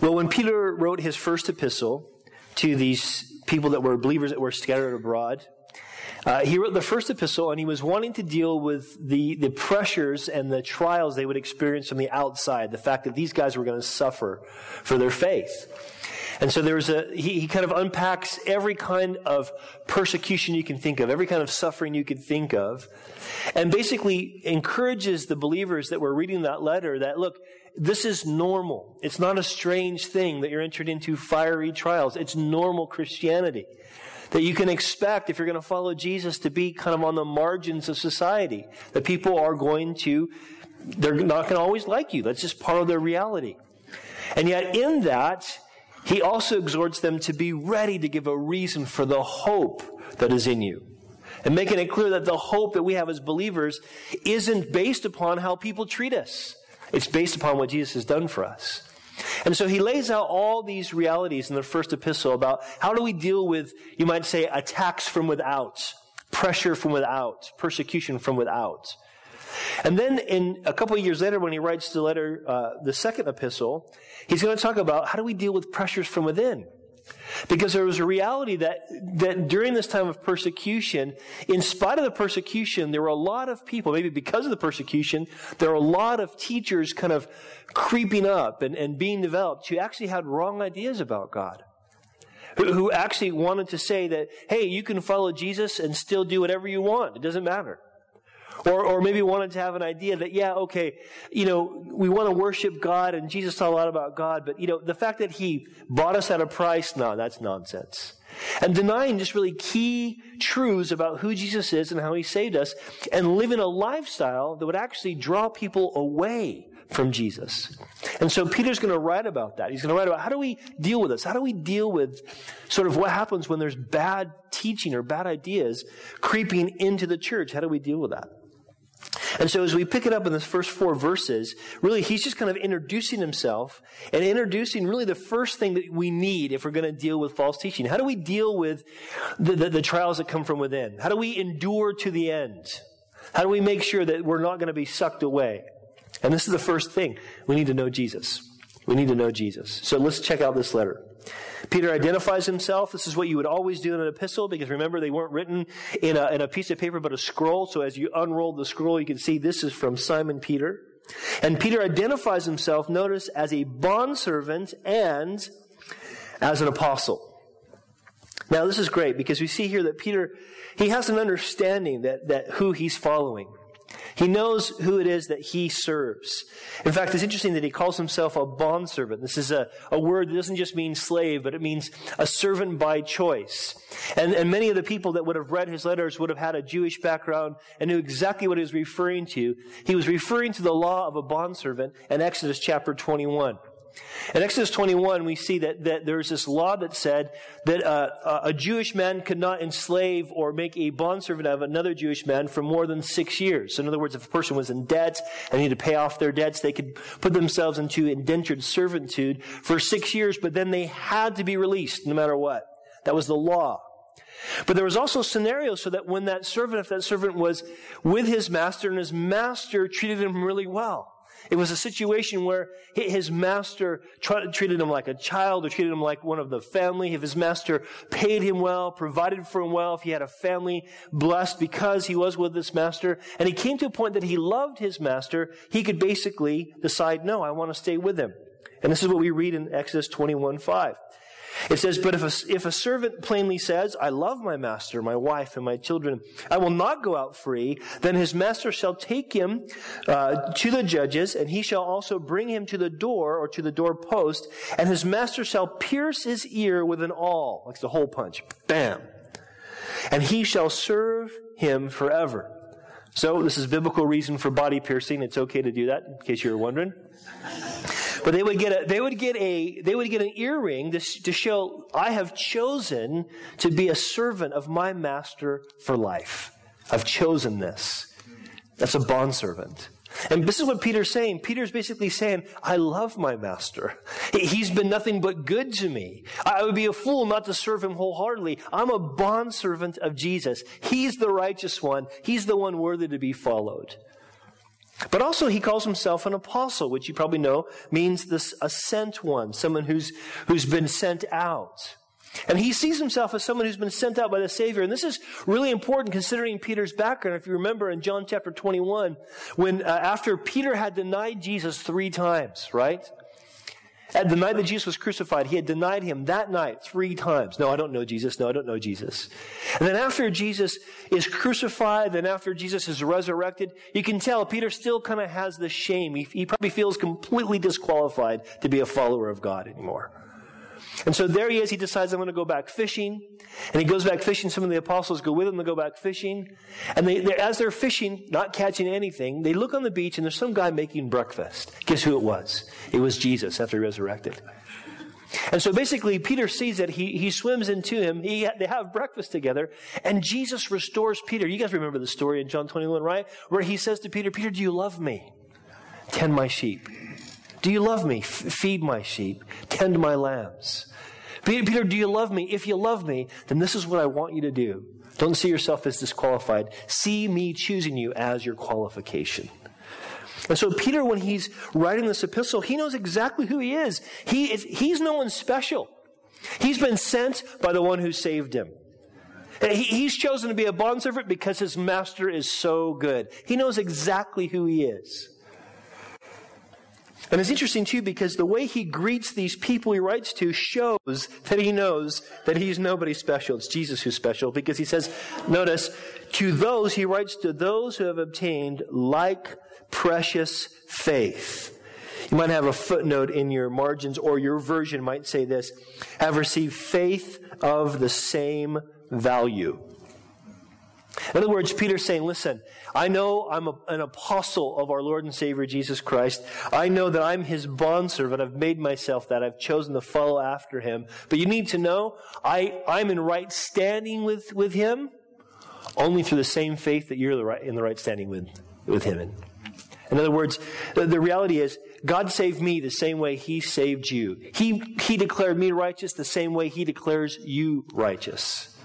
Well, when Peter wrote his first epistle to these people that were believers that were scattered abroad, uh, he wrote the first epistle and he was wanting to deal with the, the pressures and the trials they would experience from the outside, the fact that these guys were going to suffer for their faith. And so there's a, he, he kind of unpacks every kind of persecution you can think of, every kind of suffering you can think of, and basically encourages the believers that were reading that letter that, look, this is normal. It's not a strange thing that you're entered into fiery trials. It's normal Christianity. That you can expect if you're going to follow Jesus to be kind of on the margins of society. That people are going to, they're not going to always like you. That's just part of their reality. And yet in that, he also exhorts them to be ready to give a reason for the hope that is in you. And making it clear that the hope that we have as believers isn't based upon how people treat us. It's based upon what Jesus has done for us. And so he lays out all these realities in the first epistle about how do we deal with, you might say, attacks from without, pressure from without, persecution from without. And then in a couple of years later, when he writes the letter, uh, the second epistle, he's going to talk about how do we deal with pressures from within. Because there was a reality that, that during this time of persecution, in spite of the persecution, there were a lot of people, maybe because of the persecution, there were a lot of teachers kind of creeping up and, and being developed who actually had wrong ideas about God. Who, who actually wanted to say that, hey, you can follow Jesus and still do whatever you want. It doesn't matter. Or, or maybe wanted to have an idea that, yeah, okay, you know, we want to worship God and Jesus taught a lot about God, but, you know, the fact that He bought us at a price, no, that's nonsense. And denying just really key truths about who Jesus is and how He saved us and living a lifestyle that would actually draw people away from Jesus. And so Peter's going to write about that. He's going to write about how do we deal with this? How do we deal with sort of what happens when there's bad teaching or bad ideas creeping into the church? How do we deal with that? And so as we pick it up in the first four verses, really he's just kind of introducing himself and introducing really the first thing that we need if we're going to deal with false teaching. How do we deal with the, the, the trials that come from within? How do we endure to the end? How do we make sure that we're not going to be sucked away? And this is the first thing. We need to know Jesus. We need to know Jesus. So let's check out this letter. Peter identifies himself. This is what you would always do in an epistle because remember they weren't written in a, in a piece of paper but a scroll. So as you unroll the scroll, you can see this is from Simon Peter. And Peter identifies himself, notice, as a bondservant and as an apostle. Now this is great because we see here that Peter, he has an understanding that, that who he's following. He knows who it is that he serves. In fact, it's interesting that he calls himself a bondservant. This is a, a word that doesn't just mean slave, but it means a servant by choice. And, and many of the people that would have read his letters would have had a Jewish background and knew exactly what he was referring to. He was referring to the law of a bondservant in Exodus chapter 21. In Exodus 21, we see that, that there's this law that said that uh, a Jewish man could not enslave or make a bondservant of another Jewish man for more than six years. So in other words, if a person was in debt and needed to pay off their debts, they could put themselves into indentured servitude for six years, but then they had to be released no matter what. That was the law. But there was also scenarios so that when that servant, if that servant was with his master and his master treated him really well, it was a situation where his master treated him like a child or treated him like one of the family. If his master paid him well, provided for him well, if he had a family blessed because he was with this master, and he came to a point that he loved his master, he could basically decide, no, I want to stay with him. And this is what we read in Exodus 21 5. It says, But if a, if a servant plainly says, I love my master, my wife, and my children, I will not go out free, then his master shall take him uh, to the judges, and he shall also bring him to the door or to the doorpost, and his master shall pierce his ear with an awl, like the hole punch. Bam! And he shall serve him forever. So, this is biblical reason for body piercing. It's okay to do that, in case you were wondering. But they would get a, they would get a, they would get an earring to, to show, I have chosen to be a servant of my master for life. I've chosen this. That's a bondservant. And this is what Peter's saying. Peter's basically saying, I love my master. He's been nothing but good to me. I would be a fool not to serve him wholeheartedly. I'm a bondservant of Jesus. He's the righteous one. He's the one worthy to be followed. But also, he calls himself an apostle, which you probably know means this a sent one, someone who's, who's been sent out. And he sees himself as someone who's been sent out by the Savior. And this is really important considering Peter's background. If you remember in John chapter 21, when uh, after Peter had denied Jesus three times, right? At the night that Jesus was crucified, he had denied him that night three times. No, I don't know Jesus. No, I don't know Jesus. And then after Jesus is crucified, then after Jesus is resurrected, you can tell Peter still kind of has the shame. He, he probably feels completely disqualified to be a follower of God anymore. And so there he is. He decides, I'm going to go back fishing. And he goes back fishing. Some of the apostles go with him to go back fishing. And they, as they're fishing, not catching anything, they look on the beach and there's some guy making breakfast. Guess who it was? It was Jesus after he resurrected. And so basically, Peter sees that he, he swims into him. He, they have breakfast together, and Jesus restores Peter. You guys remember the story in John 21, right? Where he says to Peter, Peter, do you love me? Tend my sheep. Do you love me? F- feed my sheep. Tend my lambs. Peter, Peter, do you love me? If you love me, then this is what I want you to do. Don't see yourself as disqualified. See me choosing you as your qualification. And so Peter, when he's writing this epistle, he knows exactly who he is. He is he's no one special. He's been sent by the one who saved him. He, he's chosen to be a bondservant because his master is so good. He knows exactly who he is. And it's interesting too because the way he greets these people he writes to shows that he knows that he's nobody special. It's Jesus who's special because he says, notice, to those, he writes to those who have obtained like precious faith. You might have a footnote in your margins or your version might say this, have received faith of the same value. In other words, Peter's saying, listen, I know I'm a, an apostle of our Lord and Savior Jesus Christ. I know that I'm his bondservant. I've made myself that. I've chosen to follow after him. But you need to know, I, I'm in right standing with, with him only through the same faith that you're the right, in the right standing with, with him in. In other words, the, the reality is, God saved me the same way He saved you. He, he declared me righteous the same way He declares you righteous.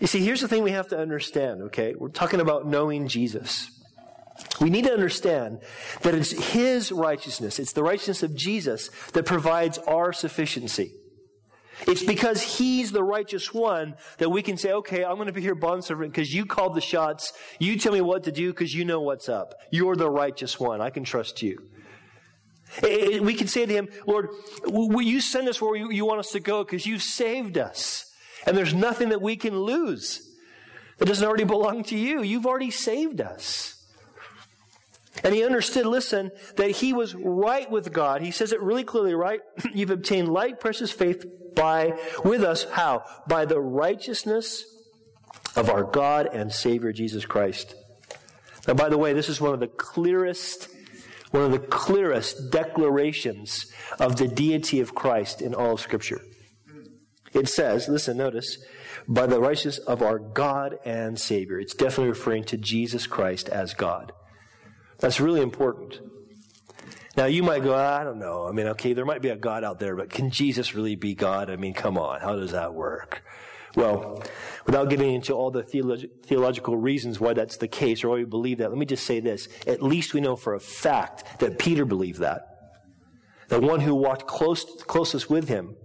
You see, here's the thing we have to understand, okay? We're talking about knowing Jesus. We need to understand that it's His righteousness, it's the righteousness of Jesus that provides our sufficiency. It's because He's the righteous one that we can say, okay, I'm going to be your bondservant because you called the shots. You tell me what to do because you know what's up. You're the righteous one. I can trust you. We can say to Him, Lord, will you send us where you want us to go because you've saved us? And there's nothing that we can lose that doesn't already belong to you. You've already saved us. And he understood, listen, that he was right with God. He says it really clearly, right? You've obtained like precious faith by, with us, how? By the righteousness of our God and Savior Jesus Christ. Now, by the way, this is one of the clearest, one of the clearest declarations of the deity of Christ in all of Scripture. It says, listen, notice, by the righteousness of our God and Savior. It's definitely referring to Jesus Christ as God. That's really important. Now, you might go, I don't know. I mean, okay, there might be a God out there, but can Jesus really be God? I mean, come on. How does that work? Well, without getting into all the theolog- theological reasons why that's the case or why we believe that, let me just say this. At least we know for a fact that Peter believed that. The one who walked close, closest with him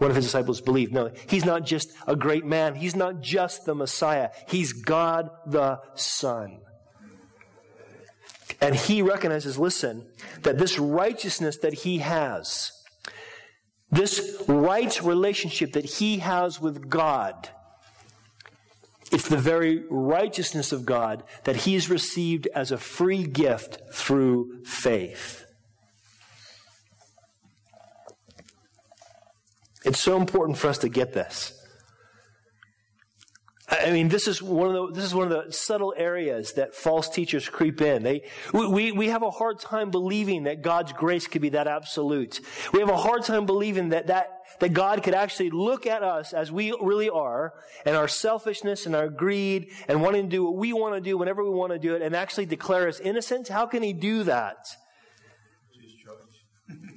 one of his disciples believed. No, he's not just a great man. He's not just the Messiah. He's God the Son. And he recognizes, listen, that this righteousness that he has, this right relationship that he has with God, it's the very righteousness of God that he's received as a free gift through faith. It's so important for us to get this. I mean, this is one of the this is one of the subtle areas that false teachers creep in. They we we have a hard time believing that God's grace could be that absolute. We have a hard time believing that that that God could actually look at us as we really are, and our selfishness and our greed and wanting to do what we want to do whenever we want to do it, and actually declare us innocent. How can He do that?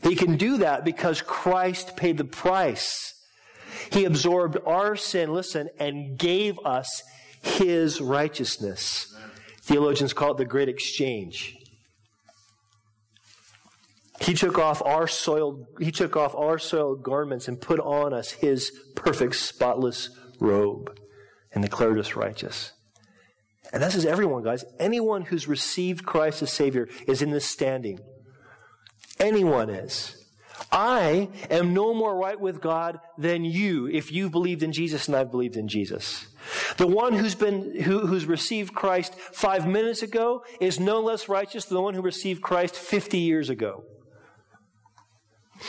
He can do that because Christ paid the price. He absorbed our sin, listen, and gave us his righteousness. Theologians call it the great exchange. He took off our soiled, he took off our soiled garments and put on us his perfect, spotless robe and declared us righteous. And this is everyone, guys. Anyone who's received Christ as Savior is in this standing. Anyone is. I am no more right with God than you if you've believed in Jesus and I've believed in Jesus. The one who's been, who, who's received Christ five minutes ago is no less righteous than the one who received Christ 50 years ago.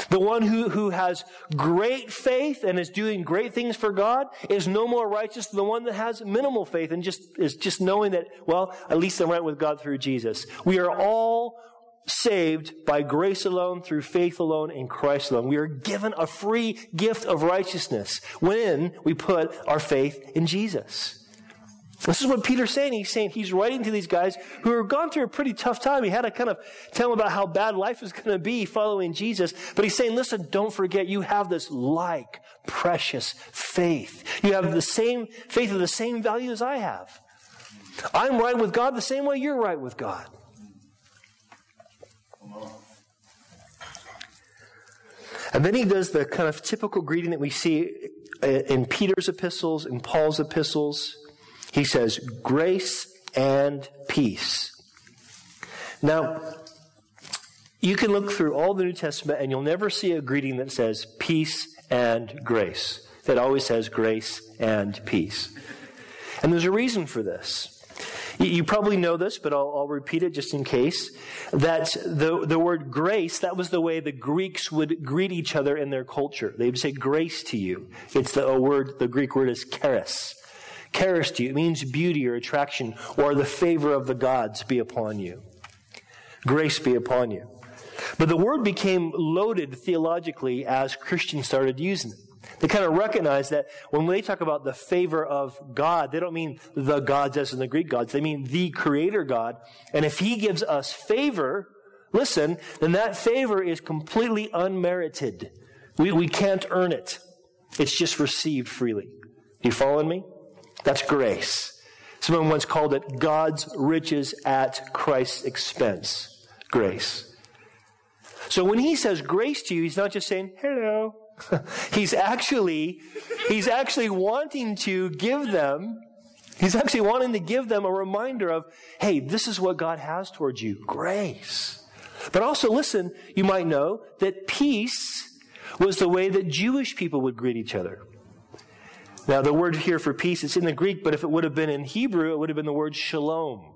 The one who, who has great faith and is doing great things for God is no more righteous than the one that has minimal faith and just is just knowing that, well, at least I'm right with God through Jesus. We are all saved by grace alone, through faith alone, in Christ alone. We are given a free gift of righteousness when we put our faith in Jesus. This is what Peter's saying. He's saying he's writing to these guys who have gone through a pretty tough time. He had to kind of tell them about how bad life is going to be following Jesus. But he's saying, listen, don't forget you have this like precious faith. You have the same faith of the same value as I have. I'm right with God the same way you're right with God. And then he does the kind of typical greeting that we see uh, in Peter's epistles, in Paul's epistles. He says, grace and peace. Now, you can look through all the New Testament and you'll never see a greeting that says peace and grace. That always says grace and peace. And there's a reason for this. You probably know this, but I'll, I'll, repeat it just in case. That the, the word grace, that was the way the Greeks would greet each other in their culture. They would say grace to you. It's the a word, the Greek word is charis. Charis to you. It means beauty or attraction or the favor of the gods be upon you. Grace be upon you. But the word became loaded theologically as Christians started using it. They kind of recognize that when they talk about the favor of God, they don't mean the gods as in the Greek gods. They mean the creator God. And if he gives us favor, listen, then that favor is completely unmerited. We, we can't earn it. It's just received freely. You following me? That's grace. Someone once called it God's riches at Christ's expense. Grace. So when he says grace to you, he's not just saying, hello, he's actually, he's actually wanting to give them, he's actually wanting to give them a reminder of, hey, this is what God has towards you. Grace. But also listen, you might know that peace was the way that Jewish people would greet each other. Now, the word here for peace, it's in the Greek, but if it would have been in Hebrew, it would have been the word shalom.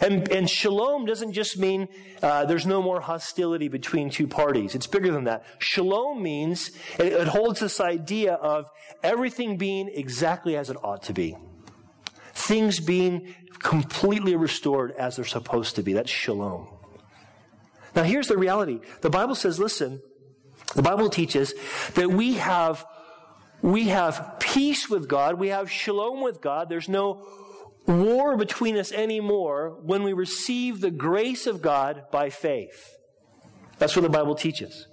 And, and shalom doesn't just mean uh, there's no more hostility between two parties. It's bigger than that. Shalom means it, it holds this idea of everything being exactly as it ought to be. Things being completely restored as they're supposed to be. That's shalom. Now, here's the reality. The Bible says, listen, the Bible teaches that we have, we have peace with God. We have shalom with God. There's no war between us anymore when we receive the grace of God by faith. That's what the Bible teaches.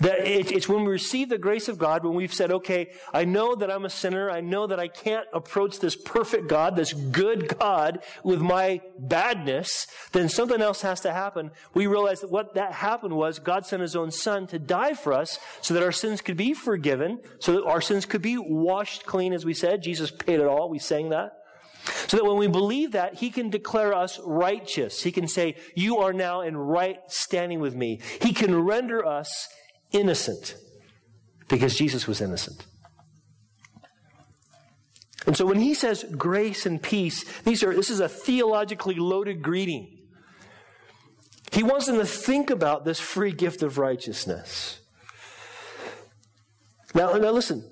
That it's when we receive the grace of God, when we've said, okay, I know that I'm a sinner. I know that I can't approach this perfect God, this good God with my badness. Then something else has to happen. We realize that what that happened was God sent his own son to die for us so that our sins could be forgiven, so that our sins could be washed clean, as we said. Jesus paid it all. We sang that. So that when we believe that, He can declare us righteous. He can say, You are now in right standing with me. He can render us innocent because Jesus was innocent. And so when he says grace and peace, these are, this is a theologically loaded greeting. He wants them to think about this free gift of righteousness. Now, now listen,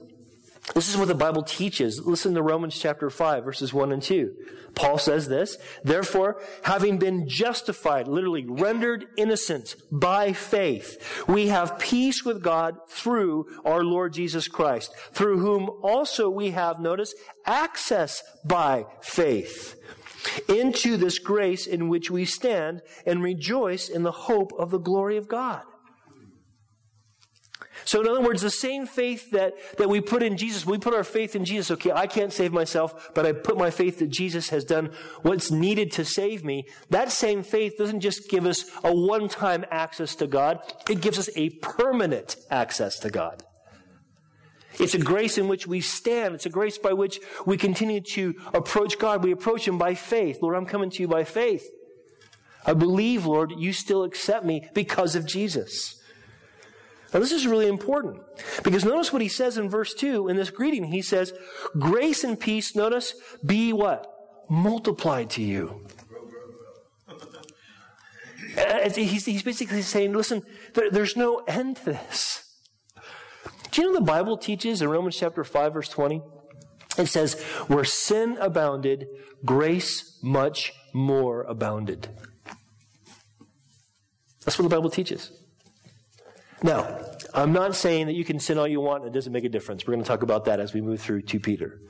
this is what the Bible teaches. Listen to Romans chapter 5, verses 1 and 2. Paul says this, therefore, having been justified, literally rendered innocent by faith, we have peace with God through our Lord Jesus Christ, through whom also we have, notice, access by faith into this grace in which we stand and rejoice in the hope of the glory of God. So, in other words, the same faith that, that we put in Jesus, we put our faith in Jesus. Okay, I can't save myself, but I put my faith that Jesus has done what's needed to save me. That same faith doesn't just give us a one time access to God, it gives us a permanent access to God. It's a grace in which we stand. It's a grace by which we continue to approach God. We approach Him by faith. Lord, I'm coming to you by faith. I believe, Lord, you still accept me because of Jesus. Now, this is really important because notice what he says in verse 2 in this greeting. He says, Grace and peace, notice, be what? Multiplied to you. He's, basically saying, listen, there's no end to this. Do you know the Bible teaches in Romans chapter 5, verse 20? It says, Where sin abounded, grace much more abounded. That's what the Bible teaches. Now, I'm not saying that you can sin all you want and it doesn't make a difference. We're going to talk about that as we move through 2 Peter.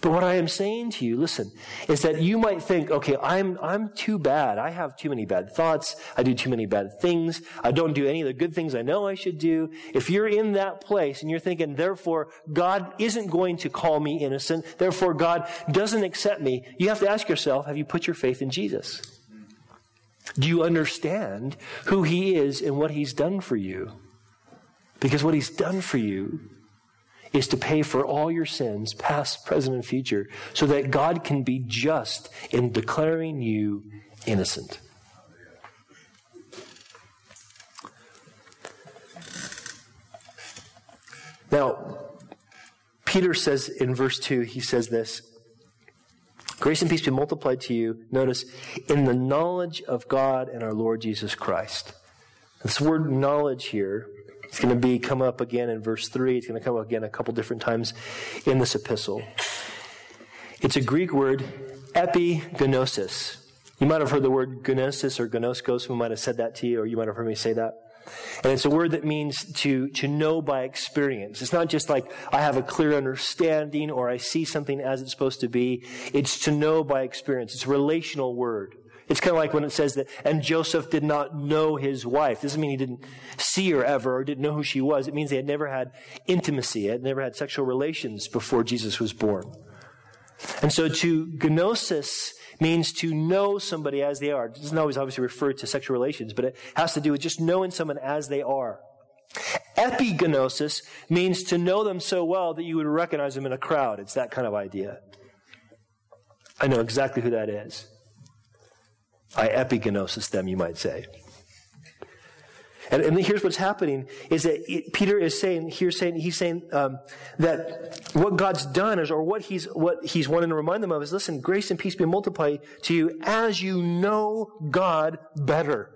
But what I am saying to you, listen, is that you might think, okay, I'm, I'm too bad. I have too many bad thoughts. I do too many bad things. I don't do any of the good things I know I should do. If you're in that place and you're thinking, therefore, God isn't going to call me innocent, therefore, God doesn't accept me, you have to ask yourself, have you put your faith in Jesus? Do you understand who He is and what He's done for you? Because what He's done for you is to pay for all your sins, past, present, and future, so that God can be just in declaring you innocent. Now, Peter says in verse 2, he says this Grace and peace be multiplied to you, notice, in the knowledge of God and our Lord Jesus Christ. This word knowledge here is going to be come up again in verse 3. It's going to come up again a couple different times in this epistle. It's a Greek word, epignosis. You might have heard the word gnosis or ginosko. Who might have said that to you, or you might have heard me say that. And it's a word that means to, to know by experience. It's not just like I have a clear understanding or I see something as it's supposed to be. It's to know by experience. It's a relational word. It's kind of like when it says that, and Joseph did not know his wife. Doesn't mean he didn't see her ever or didn't know who she was. It means they had never had intimacy, had never had sexual relations before Jesus was born. And so to gnosis means to know somebody as they are. It doesn't always obviously refer to sexual relations, but it has to do with just knowing someone as they are. Epignosis means to know them so well that you would recognize them in a crowd. It's that kind of idea. I know exactly who that is. I epignosis them, you might say. And, and here's what's happening is that it, Peter is saying here, saying he's saying um, that what God's done is, or what he's what he's wanting to remind them of is, listen, grace and peace be multiplied to you as you know God better.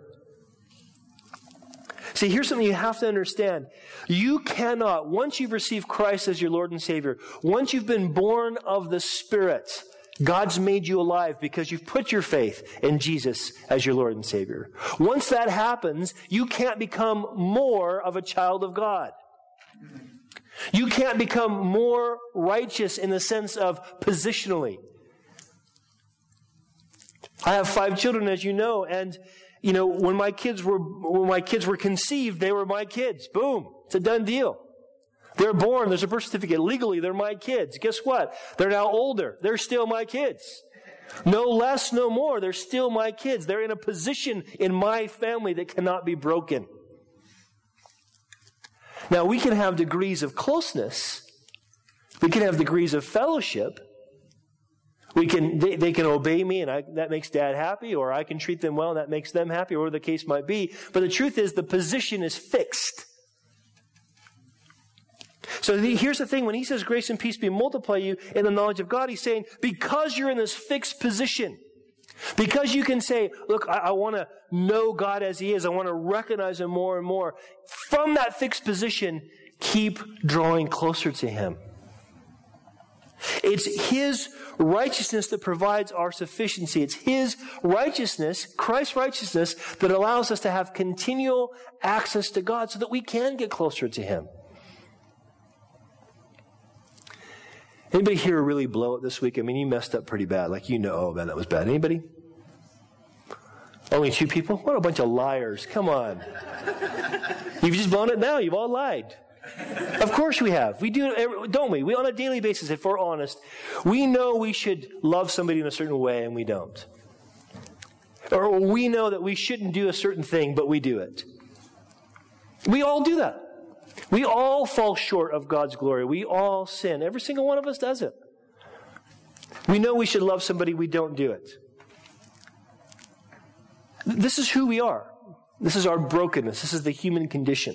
See, here's something you have to understand. You cannot, once you've received Christ as your Lord and Savior, once you've been born of the Spirit, God's made you alive because you've put your faith in Jesus as your Lord and Savior. Once that happens, you can't become more of a child of God. You can't become more righteous in the sense of positionally. I have five children, as you know, and you know when my kids were when my kids were conceived, they were my kids. Boom, it's a done deal. They're born, there's a birth certificate. Legally, they're my kids. Guess what? They're now older. They're still my kids. No less, no more. They're still my kids. They're in a position in my family that cannot be broken. Now, we can have degrees of closeness. We can have degrees of fellowship. We can, they, they can obey me and I, that makes dad happy, or I can treat them well and that makes them happy, or the case might be. But the truth is the position is fixed. So here's the thing when he says grace and peace be multiply you in the knowledge of God, he's saying because you're in this fixed position, because you can say, look, I, I want to know God as he is, I want to recognize him more and more. From that fixed position, keep drawing closer to him. It's His righteousness that provides our sufficiency. It's His righteousness, Christ's righteousness, that allows us to have continual access to God so that we can get closer to Him. Anybody here really blow it this week? I mean, you messed up pretty bad. Like, you know, oh man, that was bad. Anybody? Only two people? What a bunch of liars. Come on. You've just blown it now. You've all lied. Of course we have. We do, don't we? We on a daily basis, if we're honest, we know we should love somebody in a certain way and we don't. Or we know that we shouldn't do a certain thing, but we do it. We all do that. We all fall short of God's glory. We all sin. Every single one of us does it. We know we should love somebody, we don't do it. This is who we are. This is our brokenness. This is the human condition.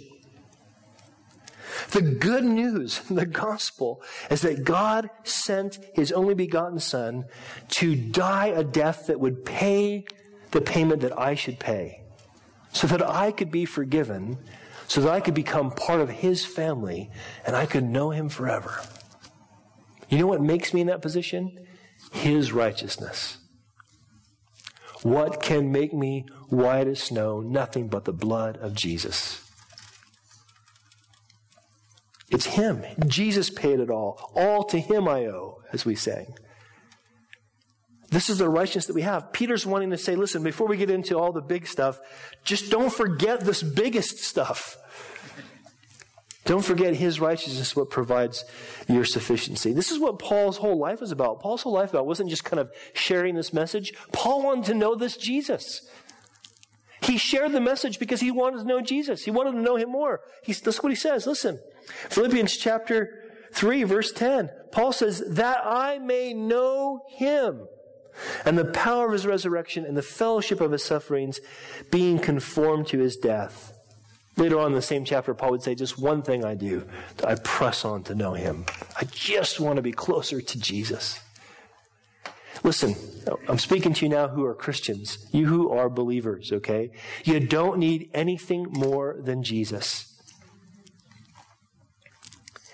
The good news, the gospel, is that God sent his only begotten Son to die a death that would pay the payment that I should pay, so that I could be forgiven, so that I could become part of his family, and I could know him forever. You know what makes me in that position? His righteousness. What can make me white as snow? Nothing but the blood of Jesus. It's Him. Jesus paid it all. All to Him I owe, as we sang. This is the righteousness that we have. Peter's wanting to say, listen, before we get into all the big stuff, just don't forget this biggest stuff. Don't forget his righteousness, what provides your sufficiency. This is what Paul's whole life was about. Paul's whole life about wasn't just kind of sharing this message. Paul wanted to know this Jesus. He shared the message because he wanted to know Jesus. He wanted to know him more. He's, that's what he says. Listen, Philippians chapter 3, verse 10. Paul says, That I may know him and the power of his resurrection and the fellowship of his sufferings, being conformed to his death Later on in the same chapter, Paul would say, Just one thing I do, I press on to know him. I just want to be closer to Jesus. Listen, I'm speaking to you now who are Christians, you who are believers, okay? You don't need anything more than Jesus.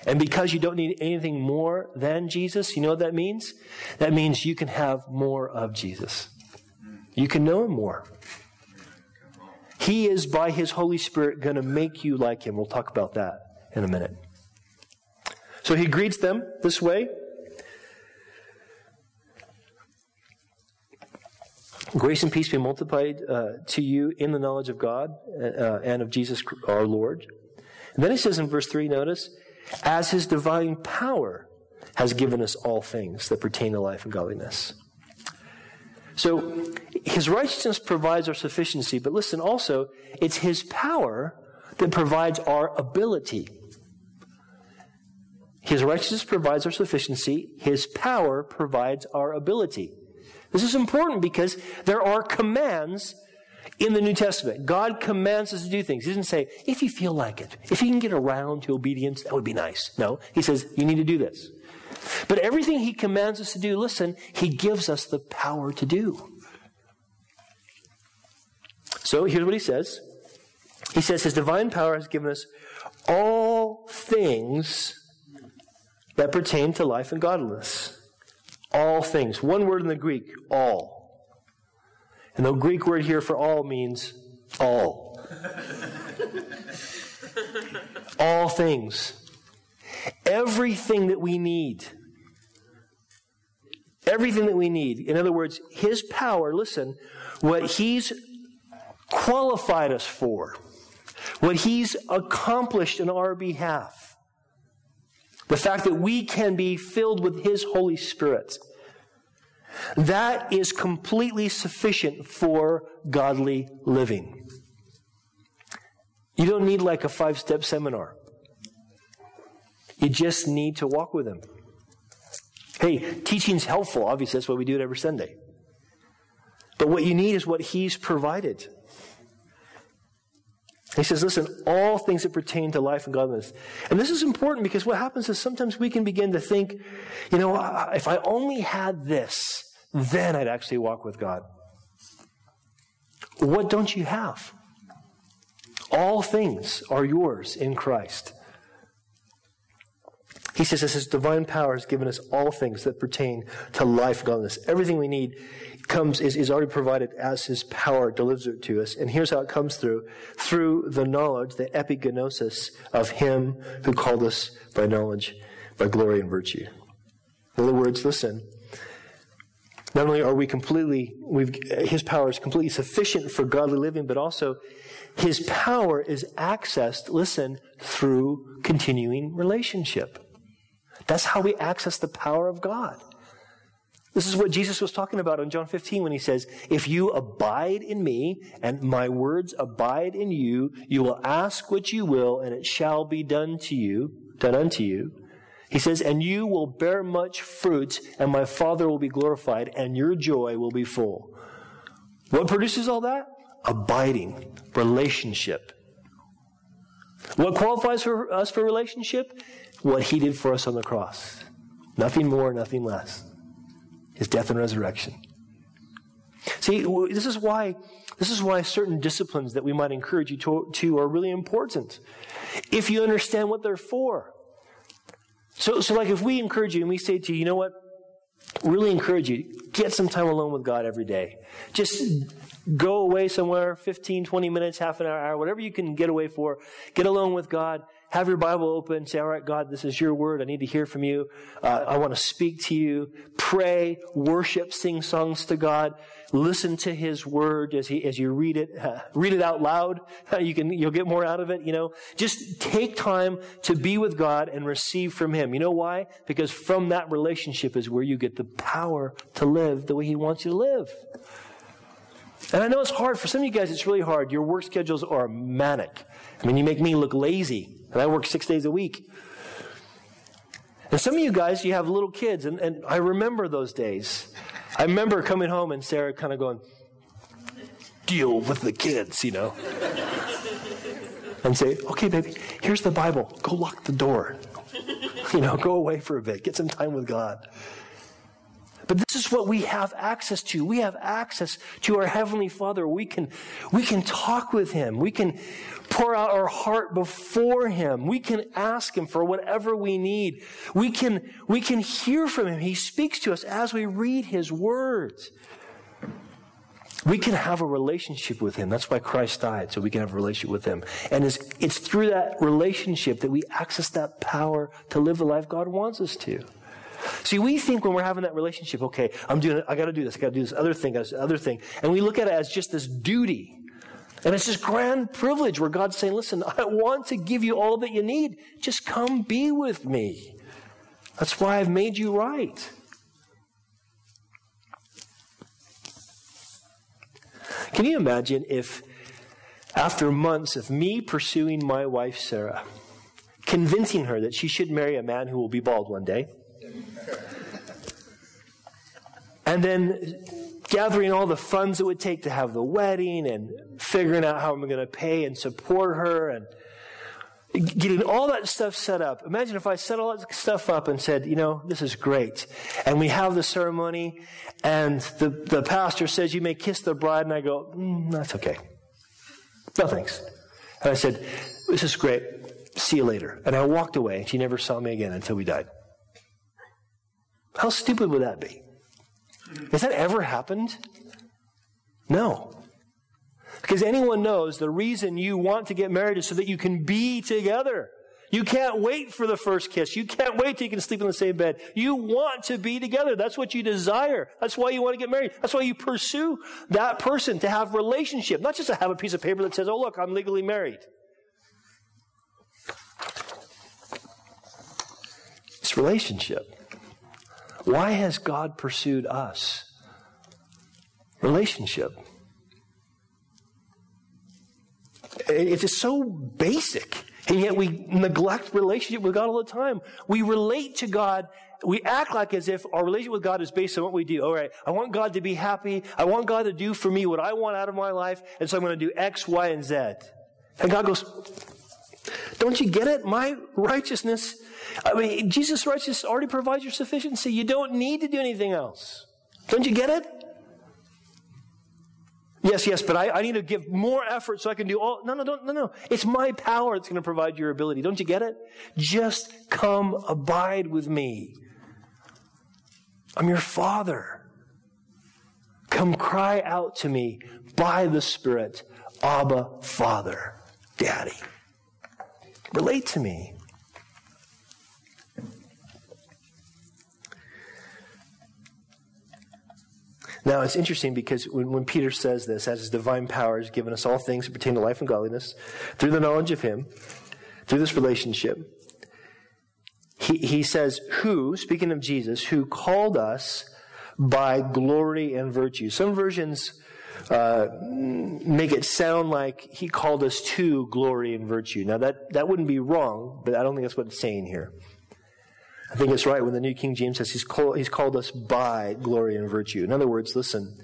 And because you don't need anything more than Jesus, you know what that means? That means you can have more of Jesus. You can know him more. He is, by His Holy Spirit, going to make you like Him. We'll talk about that in a minute. So He greets them this way. Grace and peace be multiplied uh, to you in the knowledge of God uh, and of Jesus our Lord. And then he says in verse 3, notice, as his divine power has given us all things that pertain to life and godliness. So his righteousness provides our sufficiency, but listen also, it's his power that provides our ability. His righteousness provides our sufficiency, his power provides our ability. This is important because there are commands in the New Testament. God commands us to do things. He doesn't say, if you feel like it, if you can get around to obedience, that would be nice. No, he says, you need to do this. But everything he commands us to do, listen, he gives us the power to do. So here's what he says He says, His divine power has given us all things that pertain to life and godliness. All things. One word in the Greek, all. And the Greek word here for all means all. all things. Everything that we need. Everything that we need. In other words, His power, listen, what He's qualified us for, what He's accomplished in our behalf, the fact that we can be filled with His Holy Spirit, that is completely sufficient for godly living. You don't need like a five step seminar. You just need to walk with Him. Hey, teaching's helpful. Obviously, that's why we do it every Sunday. But what you need is what He's provided. He says, listen, all things that pertain to life and godliness. And this is important because what happens is sometimes we can begin to think, you know, if I only had this, then I'd actually walk with God. What don't you have? All things are yours in Christ. He says, as his divine power has given us all things that pertain to life and godliness. Everything we need comes, is, is already provided as his power delivers it to us. And here's how it comes through. Through the knowledge, the epignosis of him who called us by knowledge, by glory and virtue. In other words, listen. Not only are we completely, His power is completely sufficient for godly living, but also His power is accessed, listen, through continuing relationship. That's how we access the power of God. This is what Jesus was talking about in John 15 when he says, If you abide in me and my words abide in you, you will ask what you will and it shall be done to you, done unto you. He says, And you will bear much fruit and my Father will be glorified and your joy will be full. What produces all that? Abiding, relationship. What qualifies for us for relationship? What he did for us on the cross. Nothing more, nothing less his death and resurrection. See, this is why this is why certain disciplines that we might encourage you to, to are really important. If you understand what they're for. So, so like if we encourage you and we say to you, you know what? Really encourage you, get some time alone with God every day. Just go away somewhere, 15, 20 minutes, half an hour, hour, whatever you can get away for. Get alone with God have your Bible open. Say, all right, God, this is your word. I need to hear from you. Uh, I want to speak to you. Pray, worship, sing songs to God. Listen to His word as He as you read it. Uh, read it out loud. you can you'll get more out of it. You know, just take time to be with God and receive from Him. You know why? Because from that relationship is where you get the power to live the way He wants you to live. And I know it's hard. For some of you guys, it's really hard. Your work schedules are manic. I mean, you make me look lazy. And I work six days a week. And some of you guys, you have little kids, and, and I remember those days. I remember coming home and Sarah kind of going, deal with the kids, you know. and say, okay, baby, here's the Bible. Go lock the door. You know, go away for a bit. Get some time with God. But this is what we have access to. We have access to our Heavenly Father. We can, we can talk with Him. We can pour out our heart before Him. We can ask Him for whatever we need. We can, we can hear from Him. He speaks to us as we read His words. We can have a relationship with Him. That's why Christ died, so we can have a relationship with Him. And it's, it's through that relationship that we access that power to live the life God wants us to. See, we think when we're having that relationship, okay, I'm doing I gotta do this, I gotta do this other thing, this other thing. And we look at it as just this duty. And it's this grand privilege where God's saying, listen, I want to give you all that you need. Just come be with me. That's why I've made you right. Can you imagine if, after months of me pursuing my wife, Sarah, convincing her that she should marry a man who will be bald one day, and then gathering all the funds it would take to have the wedding and figuring out how I'm going to pay and support her and getting all that stuff set up. Imagine if I set all that stuff up and said, you know, this is great. And we have the ceremony and the, the pastor says you may kiss the bride and I go, mm, that's okay. No thanks. And I said, this is great. See you later. And I walked away she never saw me again until we died. How stupid would that be? Has that ever happened? No. Because anyone knows the reason you want to get married is so that you can be together. You can't wait for the first kiss. You can't wait till you can sleep in the same bed. You want to be together. That's what you desire. That's why you want to get married. That's why you pursue that person to have relationship, not just to have a piece of paper that says, "Oh, look, I'm legally married." It's relationship. Why has God pursued us? Relationship. It's so basic. And yet we neglect relationship with God all the time. We relate to God. We act like as if our relationship with God is based on what we do. All right, I want God to be happy. I want God to do for me what I want out of my life. And so I'm going to do X, Y, and Z. And God goes, don't you get it? My righteousness I mean, Jesus' righteousness already provides your sufficiency. You don't need to do anything else. Don't you get it? Yes, yes, but I, I need to give more effort so I can do all. No, no, no, no, no. It's my power that's going to provide your ability. Don't you get it? Just come abide with me. I'm your father. Come cry out to me by the Spirit, Abba, Father, Daddy. Relate to me. Now, it's interesting because when, when Peter says this, as his divine power has given us all things that pertain to life and godliness, through the knowledge of him, through this relationship, he, he says, Who, speaking of Jesus, who called us by glory and virtue. Some versions uh, make it sound like he called us to glory and virtue. Now, that, that wouldn't be wrong, but I don't think that's what it's saying here. I think it's right when the New King James says he's called, he's called us by glory and virtue. In other words, listen,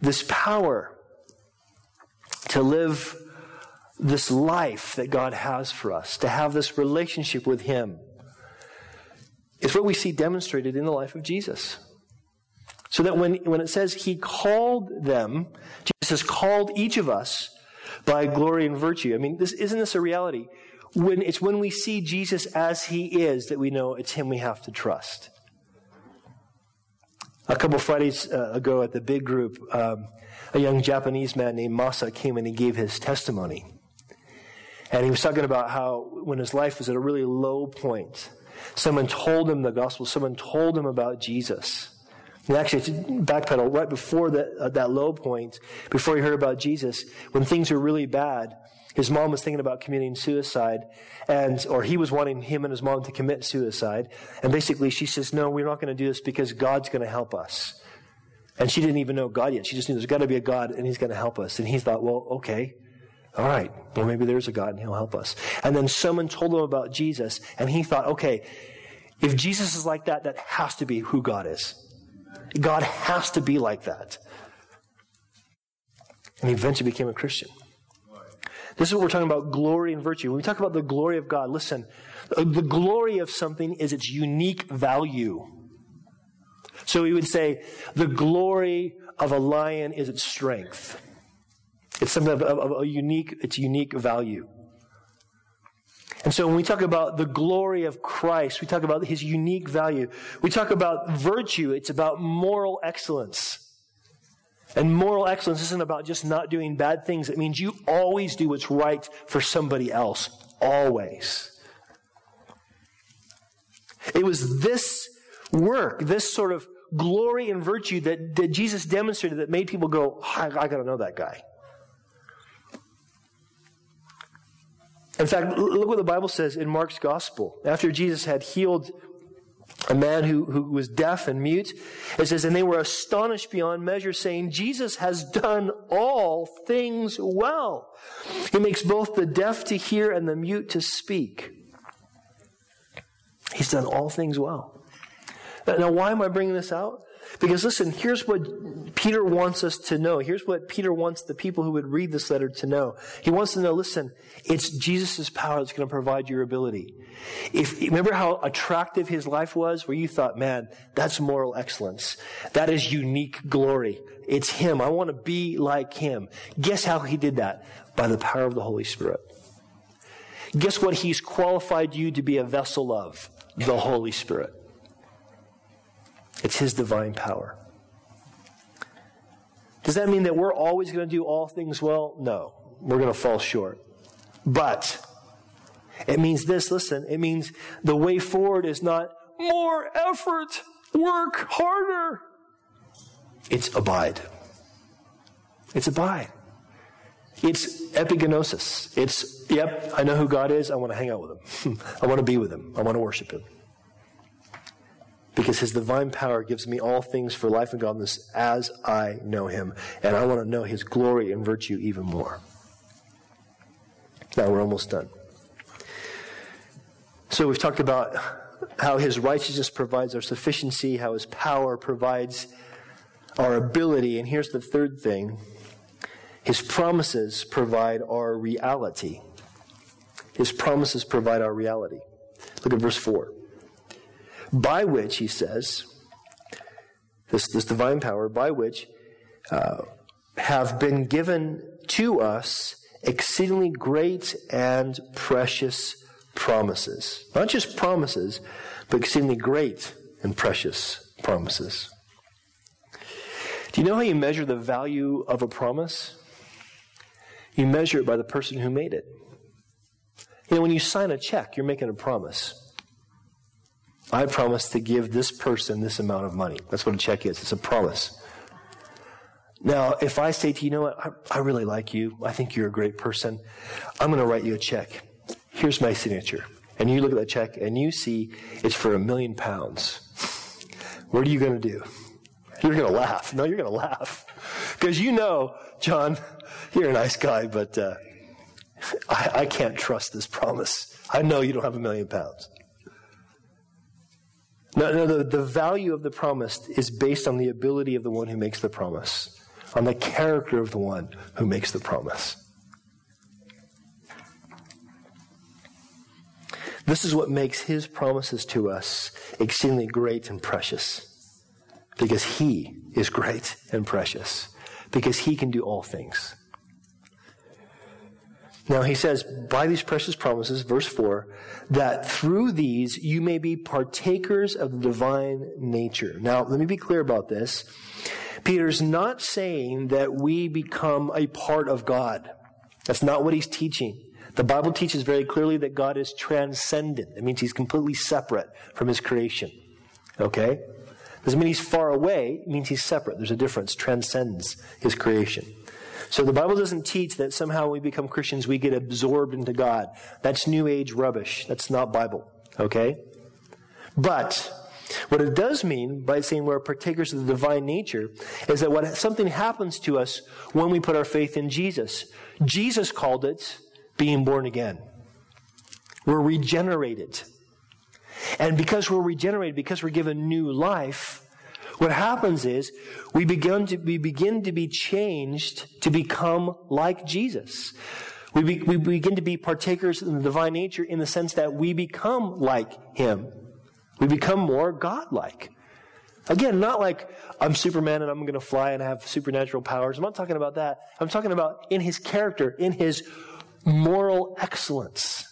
this power to live this life that God has for us, to have this relationship with Him, is what we see demonstrated in the life of Jesus. So that when, when it says He called them, Jesus called each of us by glory and virtue. I mean, this, isn't this a reality? when it's when we see Jesus as he is that we know it's him we have to trust. A couple of Fridays uh, ago at the big group, um, a young Japanese man named Masa came and he gave his testimony. And he was talking about how when his life was at a really low point, someone told him the gospel, someone told him about Jesus. And actually, backpedal right before that, uh, that low point, before he heard about Jesus, when things were really bad, his mom was thinking about committing suicide, and or he was wanting him and his mom to commit suicide. And basically, she says, "No, we're not going to do this because God's going to help us." And she didn't even know God yet. She just knew there's got to be a God, and He's going to help us. And he thought, "Well, okay." All right. Well, maybe there's a God and he'll help us. And then someone told him about Jesus and he thought, okay, if Jesus is like that, that has to be who God is. God has to be like that. And he eventually became a Christian. This is what we're talking about glory and virtue. When we talk about the glory of God, listen, the glory of something is its unique value. So we would say the glory of a lion is its strength. It's something of, of, of a unique, its unique value. And so when we talk about the glory of Christ, we talk about his unique value. We talk about virtue, it's about moral excellence. And moral excellence isn't about just not doing bad things. It means you always do what's right for somebody else. Always. It was this work, this sort of glory and virtue that, that Jesus demonstrated that made people go, I, I got to know that guy. In fact, look what the Bible says in Mark's gospel. After Jesus had healed a man who, who was deaf and mute. It says, and they were astonished beyond measure, saying, Jesus has done all things well. He makes both the deaf to hear and the mute to speak. He's done all things well. Now, why am I bringing this out? Because listen, here's what Peter wants us to know. Here's what Peter wants the people who would read this letter to know. He wants to know, listen, it's Jesus' power that's going to provide your ability. If, remember how attractive his life was, where you thought, man, that's moral excellence. That is unique glory. It's him. I want to be like him. Guess how he did that? By the power of the Holy Spirit. Guess what he's qualified you to be a vessel of? The Holy Spirit. It's His divine power. Does that mean that we're always going to do all things well? No. We're going to fall short. But it means this listen, it means the way forward is not more effort, work harder. It's abide. It's abide. It's epignosis. It's, yep, I know who God is. I want to hang out with him. I want to be with him. I want to worship him because his divine power gives me all things for life and godliness as I know him. And I want to know his glory and virtue even more. Now we're almost done. So we've talked about how his righteousness provides our sufficiency, how his power provides our ability. And here's the third thing his promises provide our reality. His promises provide our reality. Look at verse 4 by which, he says, this, this divine power, by which uh, have been given to us exceedingly great and precious promises. Not just promises, but exceedingly great and precious promises. Do you know how you measure the value of a promise? You measure it by the person who made it. You know, when you sign a check, you're making a promise. I promise to give this person this amount of money. That's what a check is. It's a promise. Now, if I say to you, you know what, I, I really like you, I think you're a great person, I'm going to write you a check. Here's my signature. And you look at that check and you see it's for a million pounds. What are you going to do? You're going to laugh. No, you're going to laugh. Because you know, John, you're a nice guy, but uh, I, I can't trust this promise. I know you don't have a million pounds. No, no, the, the value of the promise is based on the ability of the one who makes the promise on the character of the one who makes the promise. This is what makes his promises to us exceedingly great and precious. Because he is great and precious. Because he can do all things. Now he says, by these precious promises, verse 4, that through these you may be partakers of the divine nature. Now, let me be clear about this. Peter's not saying that we become a part of God. That's not what he's teaching. The Bible teaches very clearly that God is transcendent. It means he's completely separate from his creation. Okay? Doesn't mean he's far away, it means he's separate. There's a difference. Transcends his creation. So the Bible doesn't teach that somehow we become Christians, we get absorbed into God. That's New Age rubbish. That's not Bible. Okay? But what it does mean by saying we're partakers of the divine nature is that what something happens to us when we put our faith in Jesus. Jesus called it being born again. We're regenerated. And because we're regenerated, because we're given new life, what happens is we begin to, we begin to be changed to become like Jesus. We, be, we begin to be partakers in the divine nature in the sense that we become like Him. We become more godlike. Again, not like I'm Superman and I'm going to fly and have supernatural powers. I'm not talking about that. I'm talking about in his character, in his moral excellence.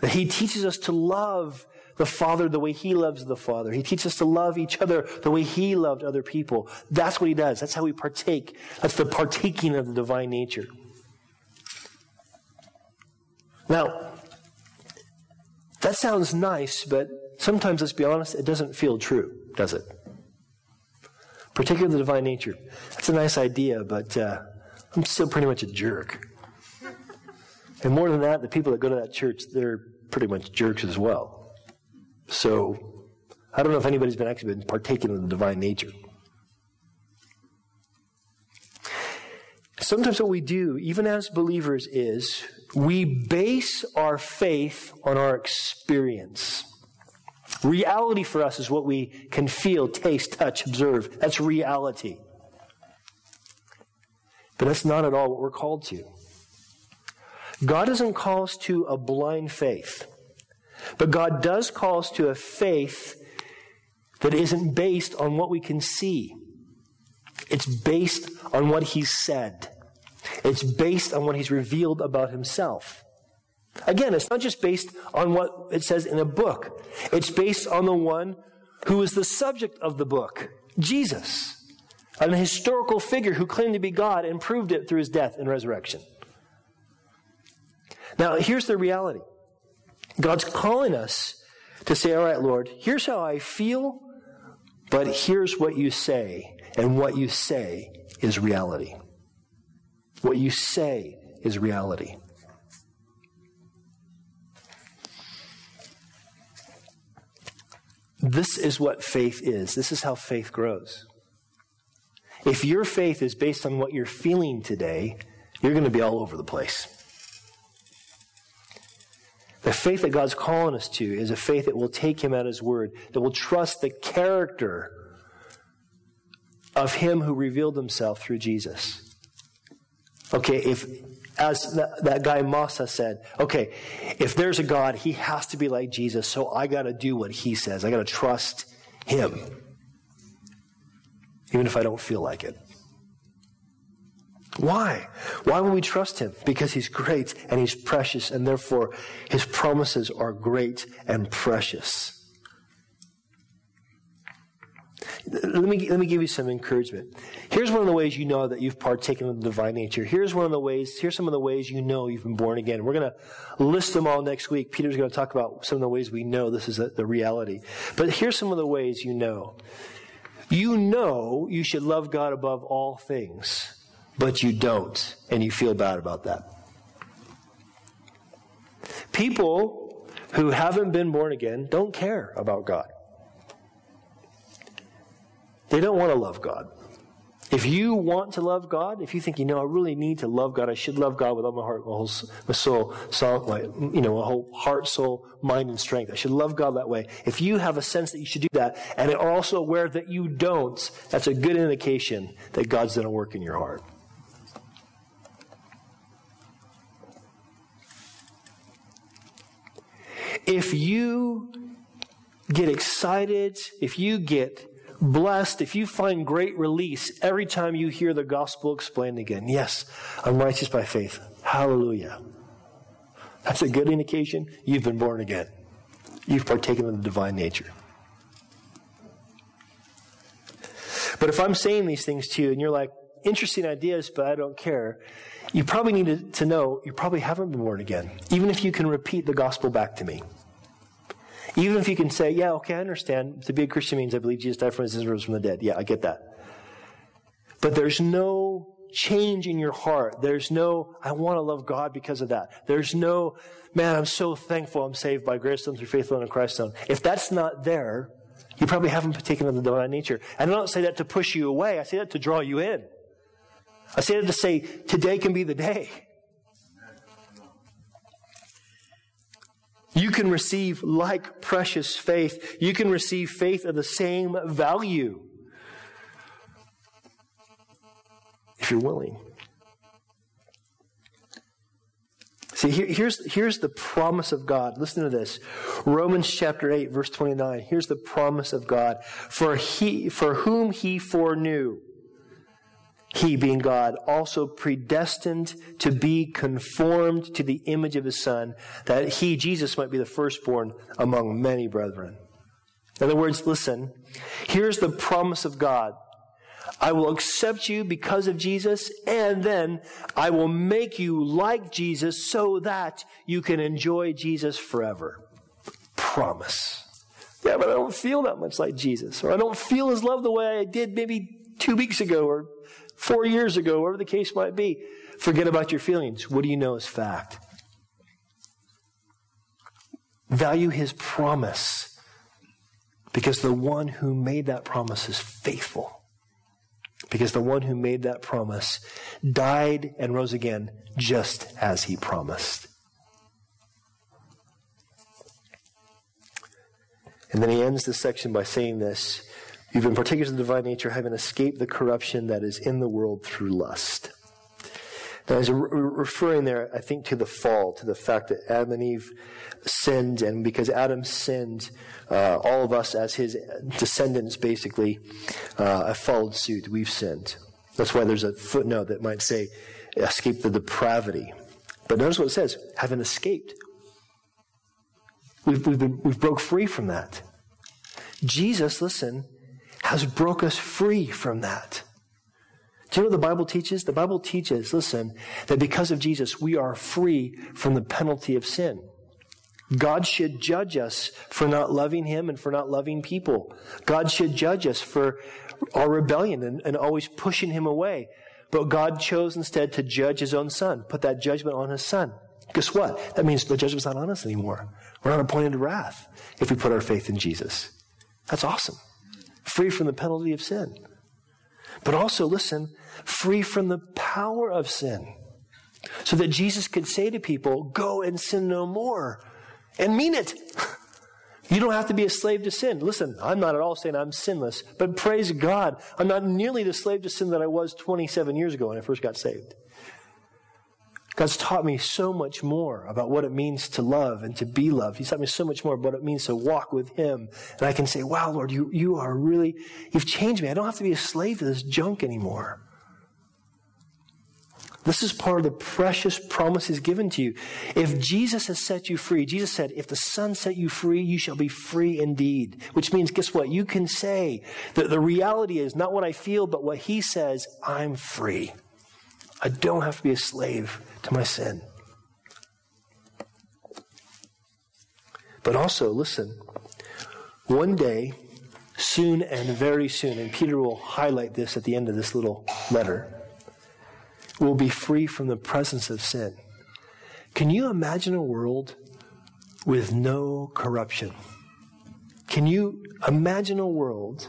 That he teaches us to love the Father the way he loves the Father. He teaches us to love each other the way he loved other people. That's what he does. That's how we partake. That's the partaking of the divine nature. Now, that sounds nice, but sometimes, let's be honest, it doesn't feel true, does it? Particularly the divine nature. That's a nice idea, but uh, I'm still pretty much a jerk. And more than that, the people that go to that church, they're pretty much jerks as well. So, I don't know if anybody's been actually been partaking of the divine nature. Sometimes what we do, even as believers, is we base our faith on our experience. Reality for us is what we can feel, taste, touch, observe. That's reality. But that's not at all what we're called to. God doesn't call us to a blind faith, but God does call us to a faith that isn't based on what we can see. It's based on what He said. It's based on what he's revealed about himself. Again, it's not just based on what it says in a book. It's based on the one who is the subject of the book, Jesus, an historical figure who claimed to be God and proved it through his death and resurrection. Now, here's the reality. God's calling us to say, all right, Lord, here's how I feel, but here's what you say. And what you say is reality. What you say is reality. This is what faith is. This is how faith grows. If your faith is based on what you're feeling today, you're going to be all over the place. The faith that God's calling us to is a faith that will take Him at His word, that will trust the character of Him who revealed Himself through Jesus. Okay, if, as that, that guy Masa said, okay, if there's a God, he has to be like Jesus, so I got to do what he says. I got to trust him, even if I don't feel like it. Why? Why will we trust him? Because he's great and he's precious, and therefore his promises are great and precious. Let me, let me give you some encouragement. Here's one of the ways you know that you've partaken of the divine nature. Here's one of the ways, here's some of the ways you know you've been born again. We're going to list them all next week. Peter's going to talk about some of the ways we know this is the reality. But here's some of the ways you know. You know you should love God above all things, but you don't, and you feel bad about that. People who haven't been born again don't care about God. They don't want to love God. If you want to love God, if you think, you know, I really need to love God, I should love God with all my heart, my whole my soul, soul my, you know, my whole heart, soul, mind, and strength. I should love God that way. If you have a sense that you should do that, and are also aware that you don't, that's a good indication that God's done a work in your heart. If you get excited, if you get blessed if you find great release every time you hear the gospel explained again. Yes, I'm righteous by faith. Hallelujah. That's a good indication you've been born again. You've partaken of the divine nature. But if I'm saying these things to you and you're like, interesting ideas, but I don't care, you probably need to, know you probably haven't been born again, even if you can repeat the gospel back to me. Even if you can say, yeah, okay, I understand. To be a Christian means I believe Jesus died for my sins and rose from the dead. Yeah, I get that. But there's no change in your heart. There's no, I want to love God because of that. There's no, man, I'm so thankful I'm saved by grace alone through faith alone in Christ alone. If that's not there, you probably haven't partaken of the divine nature. And I don't say that to push you away. I say that to draw you in. I say that to say, today can be the day. You can receive like precious faith. You can receive faith of the same value if you're willing. See, here, here's, here's the promise of God. Listen to this. Romans chapter 8, verse 29. Here's the promise of God. For he, for whom he foreknew, he, being God, also predestined to be conformed to the image of his Son, that he, Jesus, might be the firstborn among many brethren. In other words, listen, here's the promise of God. I will accept you because of Jesus, and then I will make you like Jesus so that you can enjoy Jesus forever. Promise. Yeah, but I don't feel that much like Jesus, or I don't feel his love the way I did maybe two weeks ago, or four years ago, whatever the case might be. Forget about your feelings. What do you know is fact? Value his promise because the one who made that promise is faithful. Because the one who made that promise died and rose again just as he promised. And then he ends this section by saying this You've been partakers of the divine nature, having escaped the corruption that is in the world through lust. Now, he's referring there, I think, to the fall, to the fact that Adam and Eve sinned, and because Adam sinned, uh, all of us as his descendants basically uh, have followed suit. We've sinned. That's why there's a footnote that might say, escape the depravity. But notice what it says, having escaped. We've, we've, been, we've broke free from that. Jesus, listen, has broke us free from that. Do you know what the Bible teaches? The Bible teaches, listen, that because of Jesus, we are free from the penalty of sin. God should judge us for not loving Him and for not loving people. God should judge us for our rebellion and, and always pushing Him away. But God chose instead to judge His own Son, put that judgment on His Son. Guess what? That means the judgment's not on us anymore. We're not appointed to wrath if we put our faith in Jesus. That's awesome free from the penalty of sin. But also, listen, free from the power of sin. So that Jesus could say to people, go and sin no more. And mean it. You don't have to be a slave to sin. Listen, I'm not at all saying I'm sinless, but praise God, I'm not nearly the slave to sin that I was 27 years ago when I first got saved. God's taught me so much more about what it means to love and to be loved. He's taught me so much more about what it means to walk with Him. And I can say, wow, Lord, you, you are really, you've changed me. I don't have to be a slave to this junk anymore. This is part of the precious promises given to you. If Jesus has set you free, Jesus said, if the Son set you free, you shall be free indeed. Which means, guess what? You can say that the reality is not what I feel, but what He says, I'm free. I don't have to be a slave to my sin. But also, listen, one day, soon and very soon, and Peter will highlight this at the end of this little letter, we'll be free from the presence of sin. Can you imagine a world with no corruption? Can you imagine a world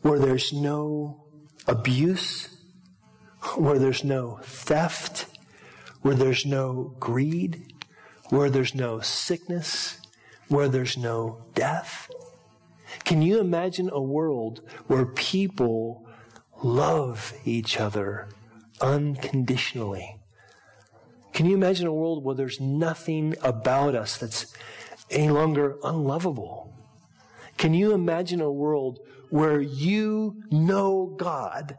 where there's no abuse, where there's no theft, where there's no greed, where there's no sickness, where there's no death? Can you imagine a world where people love each other unconditionally? Can you imagine a world where there's nothing about us that's any longer unlovable? Can you imagine a world where you know God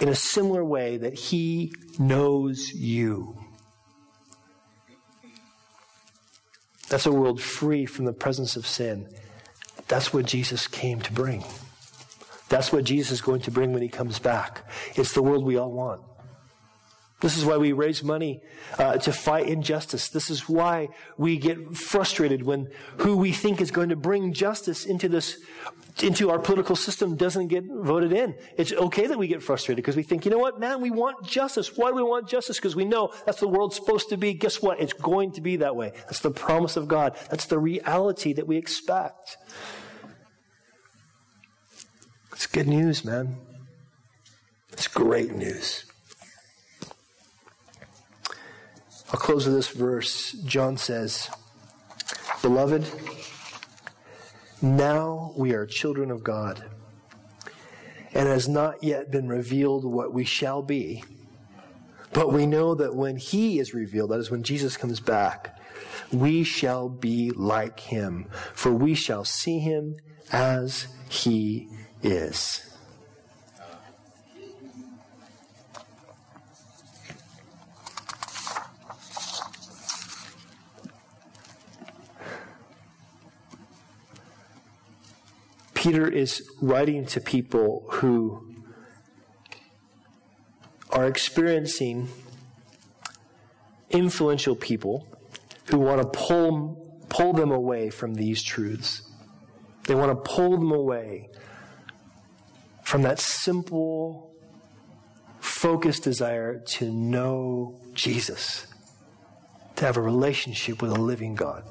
in a similar way that He knows you? That's a world free from the presence of sin. That's what Jesus came to bring. That's what Jesus is going to bring when he comes back. It's the world we all want. This is why we raise money uh, to fight injustice. This is why we get frustrated when who we think is going to bring justice into this, into our political system doesn't get voted in. It's okay that we get frustrated because we think, you know what, man, we want justice. Why do we want justice? Because we know that's the world's supposed to be. Guess what? It's going to be that way. That's the promise of God. That's the reality that we expect. It's good news, man. It's great news. I'll close with this verse. John says, Beloved, now we are children of God, and has not yet been revealed what we shall be. But we know that when He is revealed, that is when Jesus comes back, we shall be like Him, for we shall see Him as He is. Peter is writing to people who are experiencing influential people who want to pull, pull them away from these truths. They want to pull them away from that simple, focused desire to know Jesus, to have a relationship with a living God.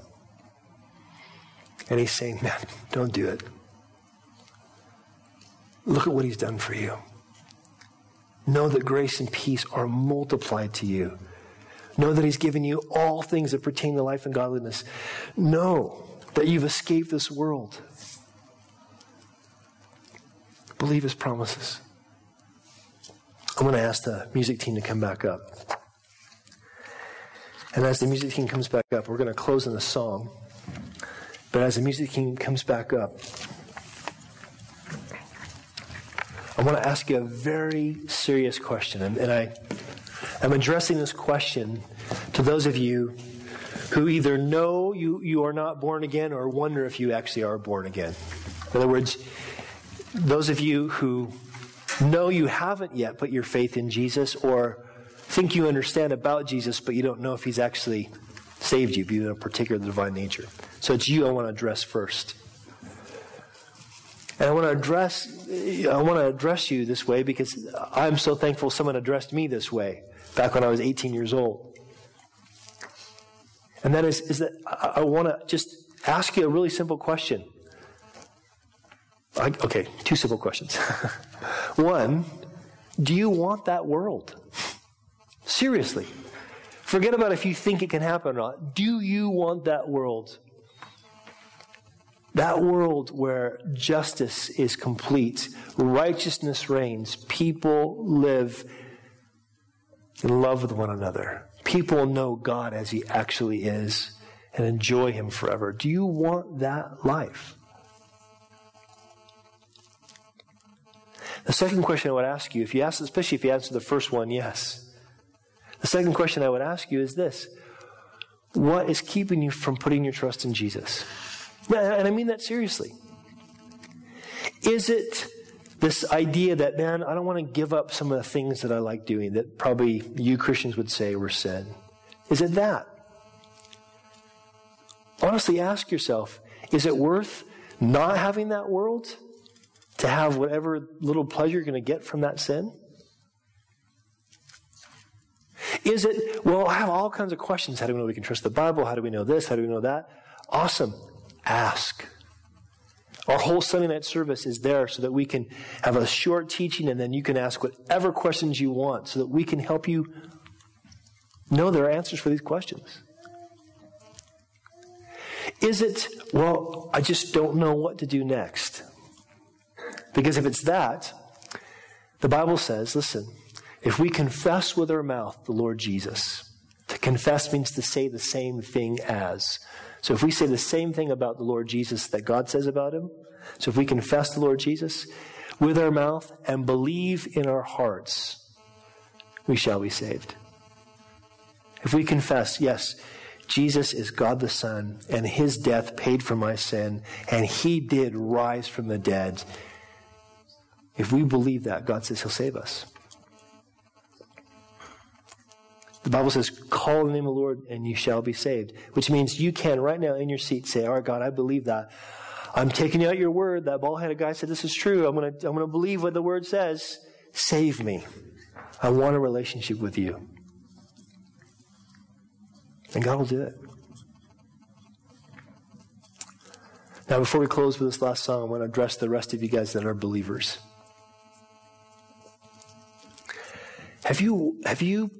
And he's saying, man, don't do it. Look at what he's done for you. Know that grace and peace are multiplied to you. Know that he's given you all things that pertain to life and godliness. Know that you've escaped this world. Believe his promises. I'm going to ask the music team to come back up. And as the music team comes back up, we're going to close in a song. But as the music team comes back up, I want to ask you a very serious question. And, I, I'm addressing this question to those of you who either know you, you are not born again or wonder if you actually are born again. In other words, those of you who know you haven't yet put your faith in Jesus or think you understand about Jesus, but you don't know if he's actually saved you, be in a particular divine nature. So it's you I want to address first. And I want to address, I want to address you this way because I'm so thankful someone addressed me this way back when I was 18 years old. And that is, is that I, want to just ask you a really simple question. I, okay, two simple questions. One, do you want that world? Seriously. Forget about if you think it can happen or not. Do you want that world? That world where justice is complete, righteousness reigns, people live in love with one another. People know God as He actually is and enjoy Him forever. Do you want that life? The second question I would ask you, if you ask, especially if you answer the first one, yes. The second question I would ask you is this What is keeping you from putting your trust in Jesus? And I mean that seriously. Is it this idea that, man, I don't want to give up some of the things that I like doing that probably you Christians would say were sin? Is it that? Honestly, ask yourself is it worth not having that world to have whatever little pleasure you're going to get from that sin? Is it, well, I have all kinds of questions. How do we know we can trust the Bible? How do we know this? How do we know that? Awesome. Ask. Our whole Sunday night service is there so that we can have a short teaching and then you can ask whatever questions you want so that we can help you know there are answers for these questions. Is it, well, I just don't know what to do next? Because if it's that, the Bible says, listen, if we confess with our mouth the Lord Jesus, to confess means to say the same thing as. So if we say the same thing about the Lord Jesus that God says about him, so if we confess the Lord Jesus with our mouth and believe in our hearts, we shall be saved. If we confess, yes, Jesus is God the Son, and his death paid for my sin, and he did rise from the dead. If we believe that, God says he'll save us. The Bible says, call the name of the Lord and you shall be saved, which means you can right now in your seat say, all right, God, I believe that. I'm taking out your word. That bald headed guy said, this is true. I'm going to, I'm going to believe what the word says. Save me. I want a relationship with you. And God will do it. Now, before we close with this last song, I want to address the rest of you guys that are believers. Have you, have you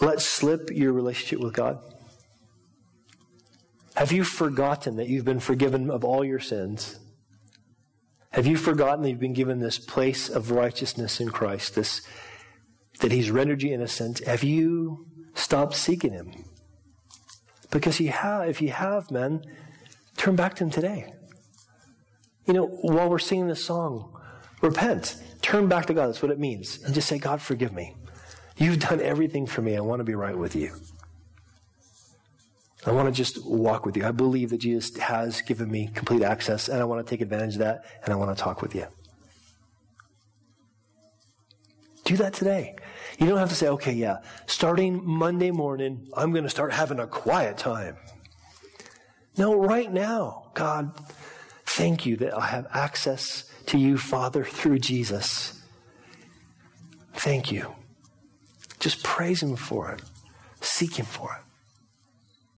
let slip your relationship with God? Have you forgotten that you've been forgiven of all your sins? Have you forgotten that you've been given this place of righteousness in Christ, this that He's rendered you innocent? Have you stopped seeking Him? Because you have, if you have, man, turn back to Him today. You know, while we're singing this song, repent, turn back to God. That's what it means, and just say, God, forgive me. You've done everything for me. I want to be right with you. I want to just walk with you. I believe that Jesus has given me complete access, and I want to take advantage of that, and I want to talk with you. Do that today. You don't have to say, okay, yeah, starting Monday morning, I'm going to start having a quiet time. No, right now, God, thank you that I have access to you, Father, through Jesus. Thank you. Just praise Him for it. Seek Him for it.